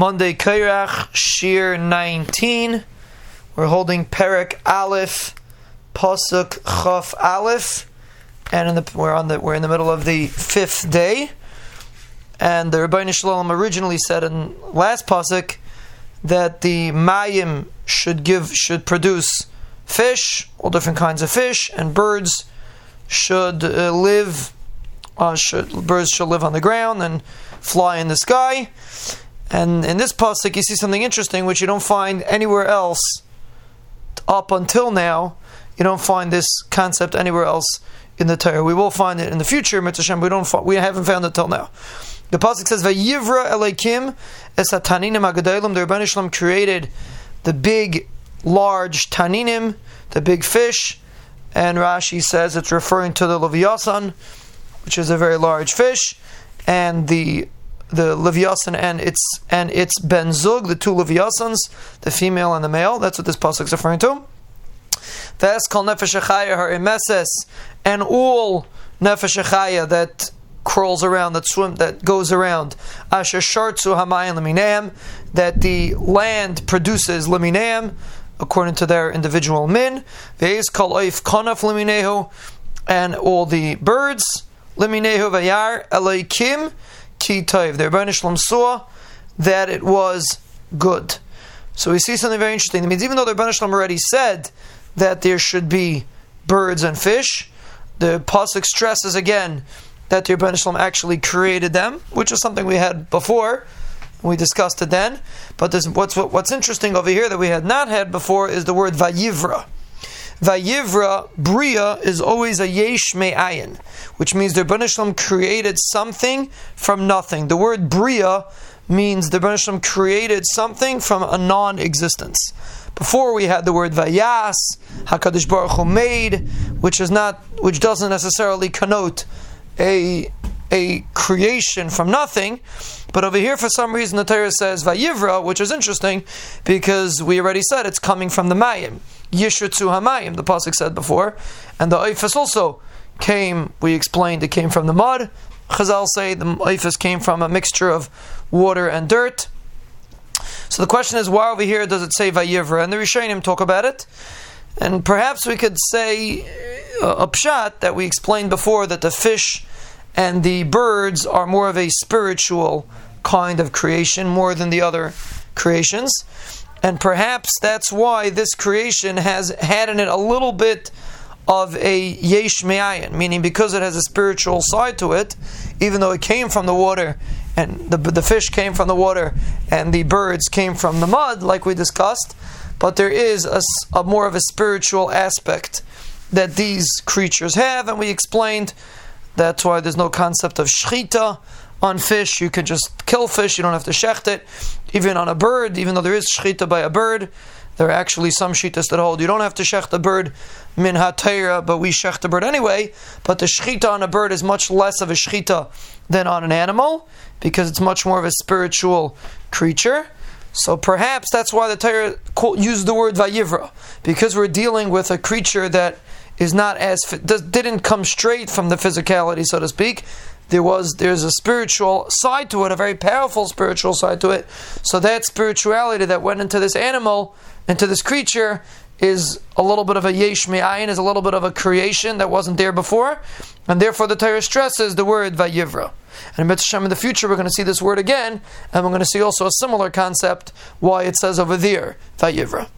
Monday Kairach Shir 19. We're holding Perek Aleph, Pasuk Chaf Aleph, and the, we're on the we're in the middle of the fifth day. And the Rabbi Shalom originally said in last pasuk that the mayim should give should produce fish, all different kinds of fish, and birds should uh, live. Uh, should, birds should live on the ground and fly in the sky. And in this pasuk, you see something interesting which you don't find anywhere else up until now. You don't find this concept anywhere else in the Torah. We will find it in the future, Mitzvah We don't. We haven't found it till now. The pasuk says, "Vayivra Elokim es hataninim agadolim." The Rebbeinu Shalom created the big, large taninim, the big fish, and Rashi says it's referring to the leviathan, which is a very large fish, and the the Leviathan and its and its Ben Zug, the two Leviathans, the female and the male. That's what this pasuk is referring to. That's called Nefesh her emeses, and all Nefesh that crawls around, that swim, that goes around. Asher Shartzu Hamayim Leminam, that the land produces Leminam, according to their individual min. Veis Kol Oif Konaf Leminehu, and all the birds. Leminehu Vayar Elokim ki tov. The Rebbeinu Shalom saw that it was good. So we see something very interesting. It means even though the Rebbeinu Shalom already said that there should be birds and fish, the pasuk stresses again that the Rebbeinu Shalom actually created them, which is something we had before. We discussed it then. But this, what's what's interesting over here that we had not had before is the word vayivra. Vayivra, Bria, is always a yesh me'ayin, which means the Rebbeinu created something from nothing. The word Bria means the Rebbeinu created something from a non-existence. Before we had the word Vayas, Hakadosh Baruch Hu made, which is not, which doesn't necessarily connote a a creation from nothing. But over here, for some reason, the Torah says Vayivra, which is interesting because we already said it's coming from the Mayim. Yishritzu Hamayim, the Pasuk said before. And the Oifas also came, we explained, it came from the mud. Chazal say the Oifas came from a mixture of water and dirt. So the question is, why over here does it say Vayivra? And the Rishonim talk about it. And perhaps we could say a pshat that we explained before that the fish and the birds are more of a spiritual kind of creation more than the other creations. And perhaps that's why this creation has had in it a little bit of a yesh me'ayin, meaning because it has a spiritual side to it, even though it came from the water, and the, the fish came from the water, and the birds came from the mud, like we discussed, but there is a, a more of a spiritual aspect that these creatures have, and we explained that's why there's no concept of shchita on fish. You can just kill fish, you don't have to shecht it. Even on a bird, even though there is shchita by a bird, there are actually some shitas that hold you don't have to shecht a bird min hatayra, but we shecht a bird anyway. But the shchita on a bird is much less of a shchita than on an animal because it's much more of a spiritual creature. So perhaps that's why the Torah used the word vayivra because we're dealing with a creature that is not as didn't come straight from the physicality, so to speak. There was there's a spiritual side to it, a very powerful spiritual side to it. So that spirituality that went into this animal, into this creature, is a little bit of a yesh me'ayin, is a little bit of a creation that wasn't there before, and therefore the Torah stresses the word vayivra. And Mitzvah in the future, we're going to see this word again, and we're going to see also a similar concept why it says over there vayivra.